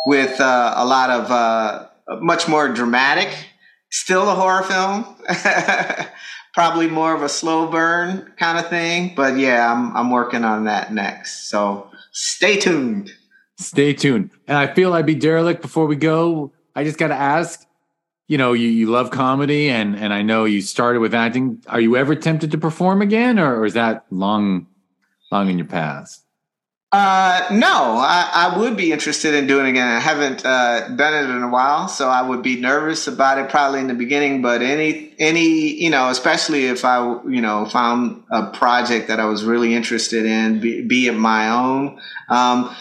with uh, a lot of uh, much more dramatic. Still a horror film. Probably more of a slow burn kind of thing. But yeah, I'm I'm working on that next. So stay tuned. Stay tuned. And I feel I'd be derelict before we go. I just got to ask you know you, you love comedy and and I know you started with acting. Are you ever tempted to perform again, or, or is that long long in your past? Uh, no, I, I would be interested in doing it again. I haven't uh, done it in a while, so I would be nervous about it probably in the beginning. But any any you know, especially if I you know found a project that I was really interested in, be, be it my own. Um,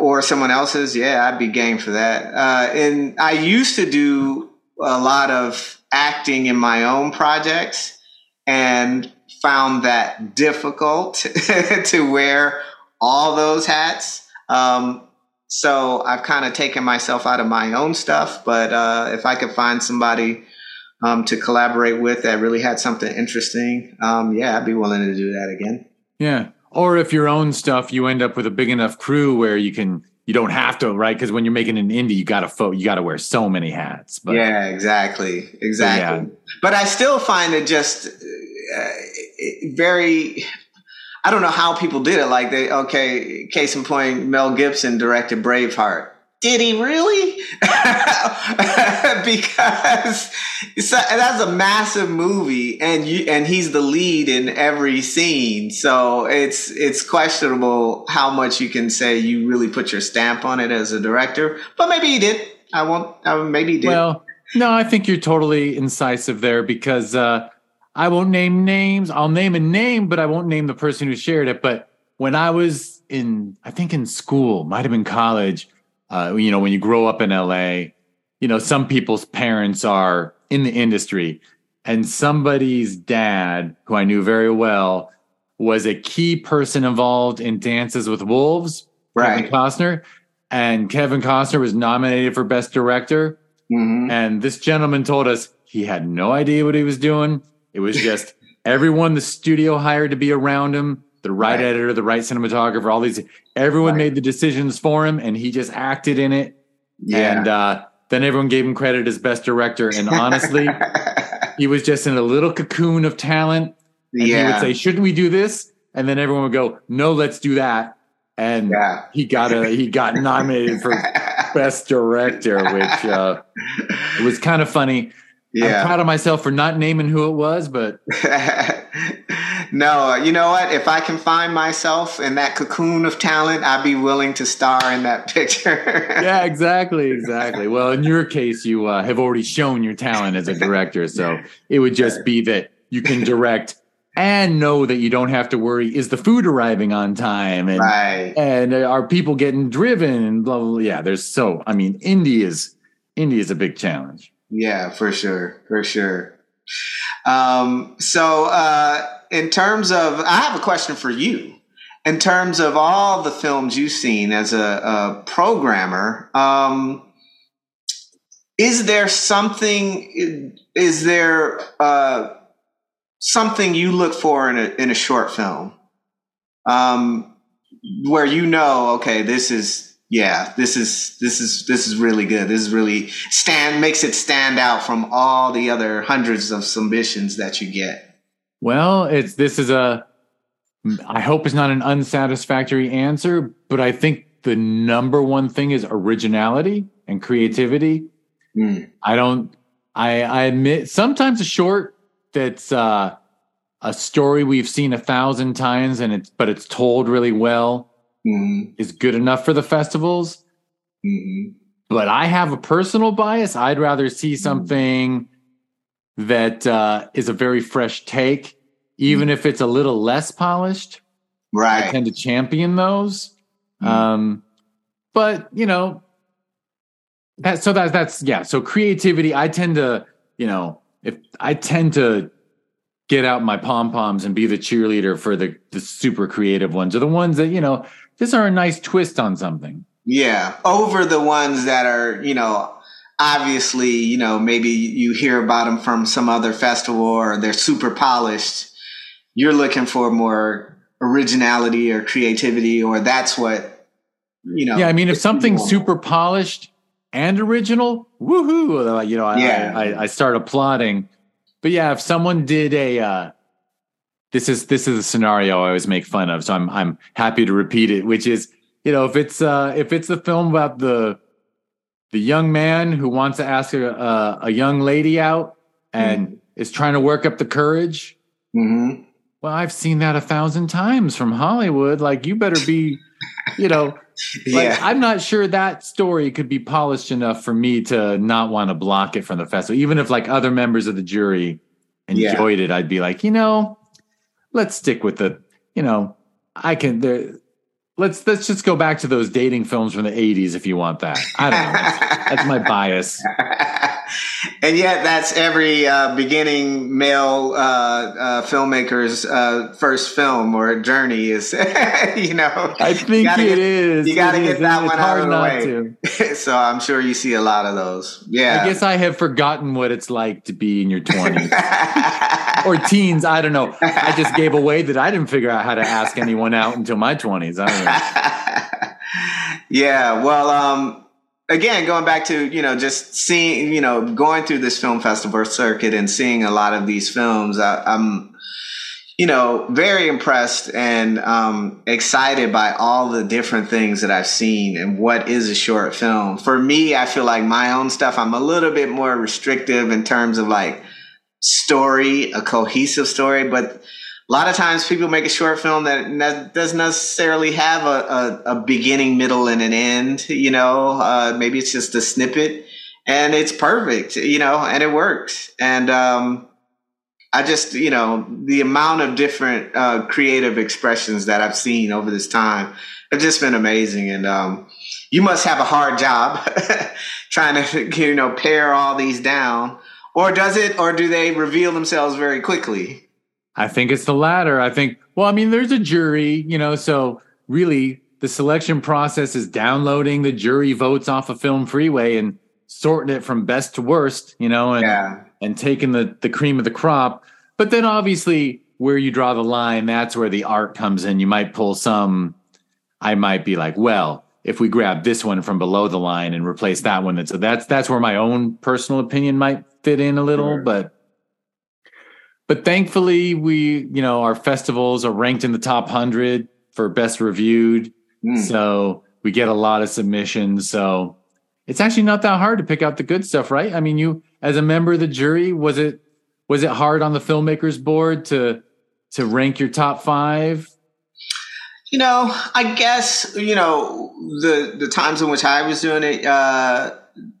or someone else's, yeah, I'd be game for that. Uh, and I used to do a lot of acting in my own projects and found that difficult to wear all those hats. Um, so I've kind of taken myself out of my own stuff. But uh, if I could find somebody um, to collaborate with that really had something interesting, um, yeah, I'd be willing to do that again. Yeah. Or if your own stuff, you end up with a big enough crew where you can you don't have to, right? Because when you're making an indie, you gotta fo- you gotta wear so many hats. But, yeah, exactly, exactly. Yeah. But I still find it just uh, very I don't know how people did it. Like they, okay, case in point, Mel Gibson directed Braveheart. Did he really? because that's a massive movie, and you and he's the lead in every scene. So it's it's questionable how much you can say you really put your stamp on it as a director. But maybe he did. I won't. Maybe he did. Well, no, I think you're totally incisive there because uh, I won't name names. I'll name a name, but I won't name the person who shared it. But when I was in, I think in school, might have been college, uh, you know, when you grow up in LA, you know, some people's parents are in the industry. And somebody's dad, who I knew very well, was a key person involved in Dances with Wolves, right. Kevin Costner. And Kevin Costner was nominated for Best Director. Mm-hmm. And this gentleman told us he had no idea what he was doing it was just everyone the studio hired to be around him, the right, right. editor, the right cinematographer, all these, everyone right. made the decisions for him and he just acted in it. Yeah. And uh, then everyone gave him credit as best director. And honestly, he was just in a little cocoon of talent. And yeah. he would say, Shouldn't we do this? And then everyone would go, No, let's do that. And yeah. he got a he got nominated for best director, which uh, was kind of funny. Yeah. I'm proud of myself for not naming who it was, but no, you know what? If I can find myself in that cocoon of talent, I'd be willing to star in that picture. yeah, exactly, exactly. Well, in your case, you uh, have already shown your talent as a director, so it would just be that you can direct and know that you don't have to worry is the food arriving on time and right. and are people getting driven and blah blah. blah. Yeah, there's so I mean, indie is indie is a big challenge. Yeah, for sure, for sure. Um, so, uh, in terms of, I have a question for you. In terms of all the films you've seen as a, a programmer, um, is there something? Is there uh, something you look for in a in a short film, um, where you know, okay, this is yeah, this is this is this is really good. This is really stand makes it stand out from all the other hundreds of submissions that you get. Well, it's this is a I hope it's not an unsatisfactory answer, but I think the number one thing is originality and creativity. Mm. I don't I I admit sometimes a short that's uh a story we've seen a thousand times and it's but it's told really well mm-hmm. is good enough for the festivals. Mm-hmm. But I have a personal bias. I'd rather see mm-hmm. something that uh, is a very fresh take, even mm-hmm. if it's a little less polished. Right. I tend to champion those. Mm-hmm. Um, but you know, that so that that's yeah. So creativity, I tend to, you know, if I tend to get out my pom poms and be the cheerleader for the the super creative ones, or the ones that you know these are a nice twist on something. Yeah, over the ones that are, you know, obviously, you know, maybe you hear about them from some other festival or they're super polished. You're looking for more originality or creativity, or that's what, you know. Yeah, I mean, if something's super polished and original, woohoo! You know, yeah. I, I, I start applauding. But yeah, if someone did a uh, this is this is a scenario I always make fun of, so I'm I'm happy to repeat it. Which is, you know, if it's uh if it's a film about the the young man who wants to ask a, a, a young lady out and mm-hmm. is trying to work up the courage. Mm-hmm. Well, I've seen that a thousand times from Hollywood. Like, you better be, you know, like, yeah. I'm not sure that story could be polished enough for me to not want to block it from the festival. Even if like other members of the jury enjoyed yeah. it, I'd be like, you know, let's stick with the, you know, I can there let's let's just go back to those dating films from the 80s if you want that. I don't know. That's, that's my bias and yet that's every uh, beginning male uh, uh, filmmaker's uh, first film or journey is you know. I think it get, is. you gotta get that one out of the way. so i'm sure you see a lot of those. Yeah. i guess i have forgotten what it's like to be in your 20s or teens i don't know. I just gave away that i didn't figure out how to ask anyone out until my 20s i don't know. Yeah well um again, going back to, you know, just seeing, you know, going through this film festival circuit and seeing a lot of these films, I, am you know, very impressed and um, excited by all the different things that I've seen and what is a short film. For me, I feel like my own stuff, I'm a little bit more restrictive in terms of like story, a cohesive story, but a lot of times people make a short film that doesn't necessarily have a, a, a beginning, middle, and an end. You know, uh, maybe it's just a snippet, and it's perfect. You know, and it works. And um, I just, you know, the amount of different uh, creative expressions that I've seen over this time have just been amazing. And um, you must have a hard job trying to, you know, pare all these down. Or does it, or do they reveal themselves very quickly? I think it's the latter. I think, well, I mean, there's a jury, you know, so really the selection process is downloading the jury votes off of Film Freeway and sorting it from best to worst, you know, and yeah. and taking the the cream of the crop. But then obviously where you draw the line, that's where the art comes in. You might pull some I might be like, well, if we grab this one from below the line and replace that one, that's that's that's where my own personal opinion might fit in a little, sure. but but thankfully we you know our festivals are ranked in the top 100 for best reviewed. Mm. so we get a lot of submissions. So it's actually not that hard to pick out the good stuff right? I mean you as a member of the jury was it was it hard on the filmmakers board to to rank your top five? You know i guess you know the the times in which i was doing it uh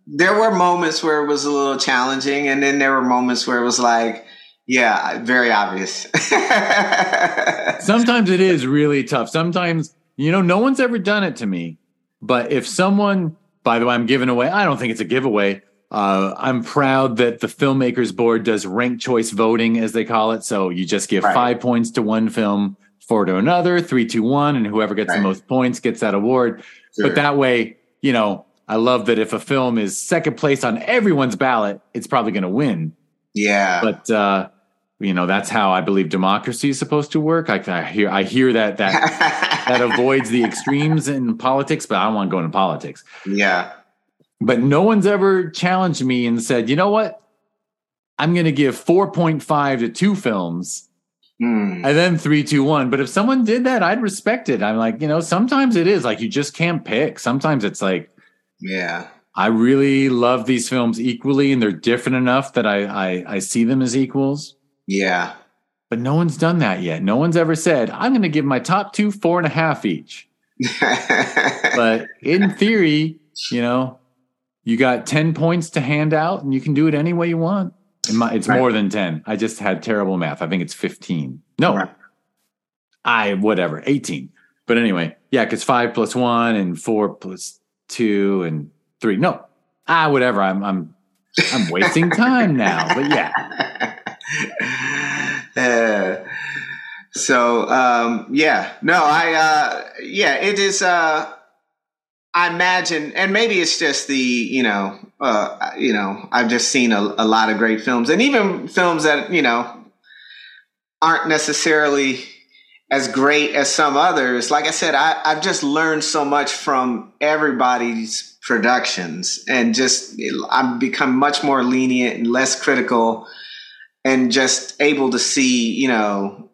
there were moments where it was a little challenging and then there were moments where it was like yeah, very obvious. Sometimes it is really tough. Sometimes, you know, no one's ever done it to me. But if someone, by the way, I'm giving away, I don't think it's a giveaway. Uh, I'm proud that the filmmakers board does ranked choice voting, as they call it. So you just give right. five points to one film, four to another, three to one, and whoever gets right. the most points gets that award. Sure. But that way, you know, I love that if a film is second place on everyone's ballot, it's probably going to win. Yeah. But uh, you know that's how I believe democracy is supposed to work. I, I hear I hear that that that avoids the extremes in politics, but I don't want to go into politics. Yeah. But no one's ever challenged me and said, you know what? I'm going to give 4.5 to two films mm. and then three, two, one. But if someone did that, I'd respect it. I'm like, you know, sometimes it is like you just can't pick. Sometimes it's like, yeah, I really love these films equally and they're different enough that I, I, I see them as equals. Yeah. But no one's done that yet. No one's ever said, I'm going to give my top two four and a half each. but in theory, you know, you got 10 points to hand out and you can do it any way you want. It's right. more than 10. I just had terrible math. I think it's 15. No, right. I, whatever, 18. But anyway, yeah, because five plus one and four plus two and three. No, ah, whatever. I'm, I'm, I'm wasting time now. But yeah. uh, so um, yeah, no, I uh, yeah, it is. Uh, I imagine, and maybe it's just the you know, uh, you know, I've just seen a, a lot of great films, and even films that you know aren't necessarily as great as some others. Like I said, I, I've just learned so much from everybody's productions, and just I've become much more lenient and less critical and just able to see, you know,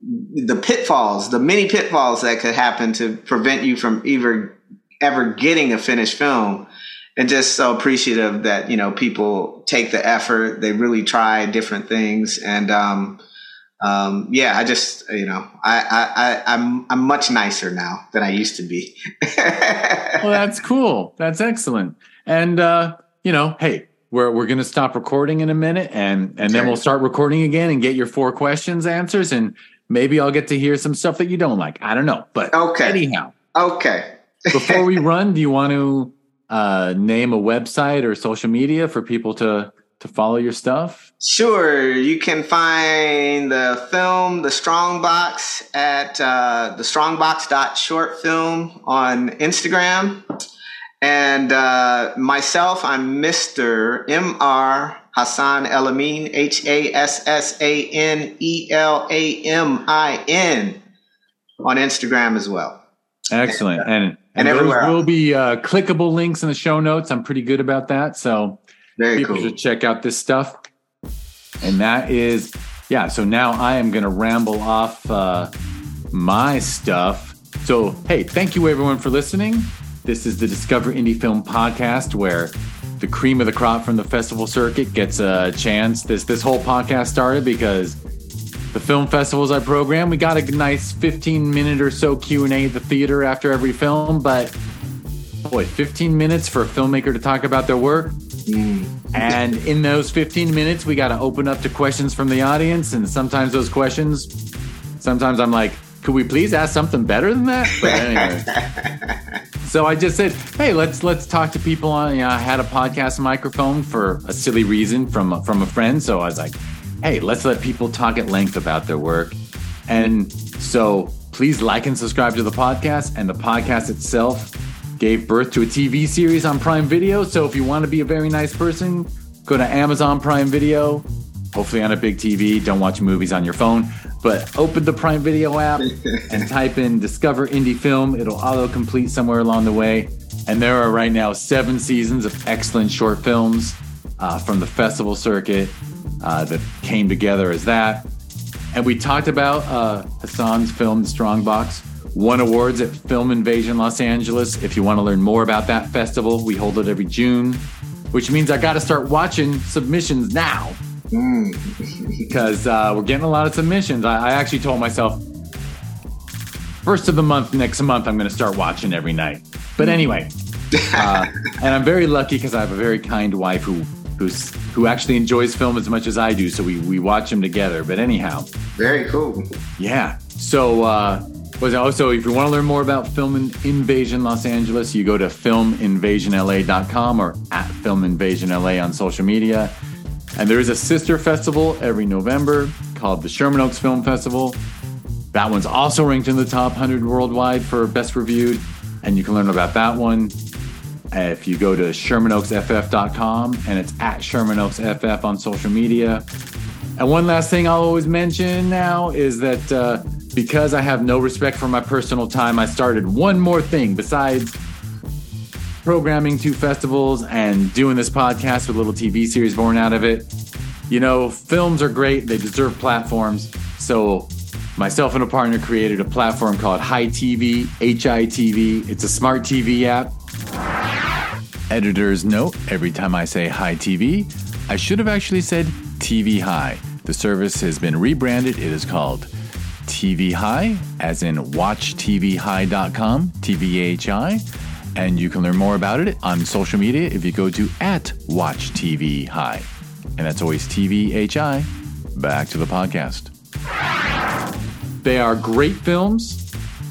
the pitfalls, the many pitfalls that could happen to prevent you from ever ever getting a finished film. and just so appreciative that you know people take the effort. They really try different things, and um, um, yeah, I just you know I, I, I am I'm, I'm much nicer now than I used to be. well, that's cool. That's excellent. And uh, you know, hey, we're we're gonna stop recording in a minute, and and okay. then we'll start recording again and get your four questions answers, and maybe I'll get to hear some stuff that you don't like. I don't know, but okay. Anyhow, okay. before we run, do you want to uh, name a website or social media for people to to follow your stuff? Sure. You can find the film The Strong Box at uh, the strongbox.shortfilm on Instagram. And uh, myself, I'm Mr. M.R. Hassan Elamin, H A S S A N E L A M I N on Instagram as well. Excellent. And, and, and, and everywhere will be uh, clickable links in the show notes. I'm pretty good about that. So Very people cool. should check out this stuff. And that is, yeah. So now I am going to ramble off uh, my stuff. So, hey, thank you everyone for listening. This is the Discover Indie Film Podcast where the cream of the crop from the festival circuit gets a chance. This this whole podcast started because the film festivals I program, we got a nice 15 minute or so Q&A at the theater after every film, but boy, 15 minutes for a filmmaker to talk about their work. And in those 15 minutes, we got to open up to questions from the audience. And sometimes those questions, sometimes I'm like, could we please ask something better than that? But anyway. so I just said, hey, let's let's talk to people on. You know, I had a podcast microphone for a silly reason from from a friend. So I was like, hey, let's let people talk at length about their work. And so please like and subscribe to the podcast. And the podcast itself gave birth to a TV series on Prime Video. So if you want to be a very nice person, go to Amazon Prime Video, hopefully on a big TV. Don't watch movies on your phone, but open the Prime Video app and type in Discover Indie Film. It'll auto complete somewhere along the way. And there are right now seven seasons of excellent short films uh, from the festival circuit uh, that came together as that. And we talked about uh, Hassan's film, Strongbox, won awards at Film Invasion Los Angeles. If you want to learn more about that festival, we hold it every June, which means I got to start watching submissions now because uh, we're getting a lot of submissions. I, I actually told myself, first of the month, next month, I'm going to start watching every night. But anyway, uh, and I'm very lucky because I have a very kind wife who who's who actually enjoys film as much as I do. So we we watch them together. But anyhow, very cool. Yeah. So uh, was also if you want to learn more about Film Invasion Los Angeles, you go to filminvasionla.com or at Film Invasion LA on social media. And there is a sister festival every November called the Sherman Oaks Film Festival. That one's also ranked in the top 100 worldwide for best reviewed, and you can learn about that one if you go to ShermanOaksFF.com and it's at ShermanOaksFF on social media. And one last thing I'll always mention now is that uh, because I have no respect for my personal time, I started one more thing besides programming two festivals and doing this podcast with a little TV series born out of it. You know, films are great, they deserve platforms. So, myself and a partner created a platform called Hi TV, HITV. It's a smart TV app Editor's note every time I say Hi TV, I should have actually said TV High. The service has been rebranded. It is called TV High, as in watchtvhigh.com, TVHI. And you can learn more about it on social media if you go to at Watch TV High. And that's always TVHI. Back to the podcast. They are great films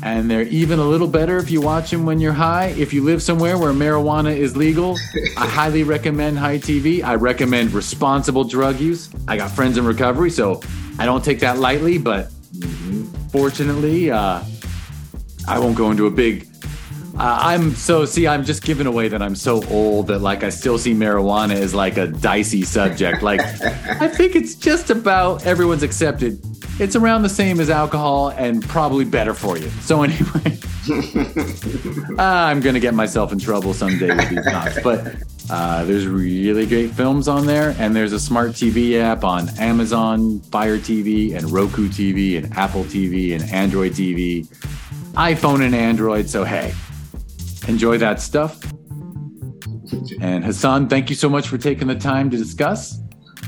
and they're even a little better if you watch them when you're high. If you live somewhere where marijuana is legal, I highly recommend High TV. I recommend responsible drug use. I got friends in recovery, so I don't take that lightly, but fortunately, uh, I won't go into a big. Uh, I'm so see. I'm just giving away that I'm so old that like I still see marijuana as like a dicey subject. Like I think it's just about everyone's accepted it's around the same as alcohol and probably better for you. So anyway, I'm gonna get myself in trouble someday with these talks, but uh, there's really great films on there, and there's a smart TV app on Amazon Fire TV and Roku TV and Apple TV and Android TV, iPhone and Android. So hey, enjoy that stuff. And Hassan, thank you so much for taking the time to discuss.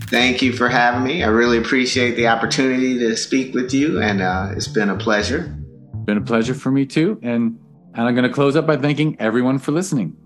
Thank you for having me. I really appreciate the opportunity to speak with you, and uh, it's been a pleasure. Been a pleasure for me too. And, and I'm going to close up by thanking everyone for listening.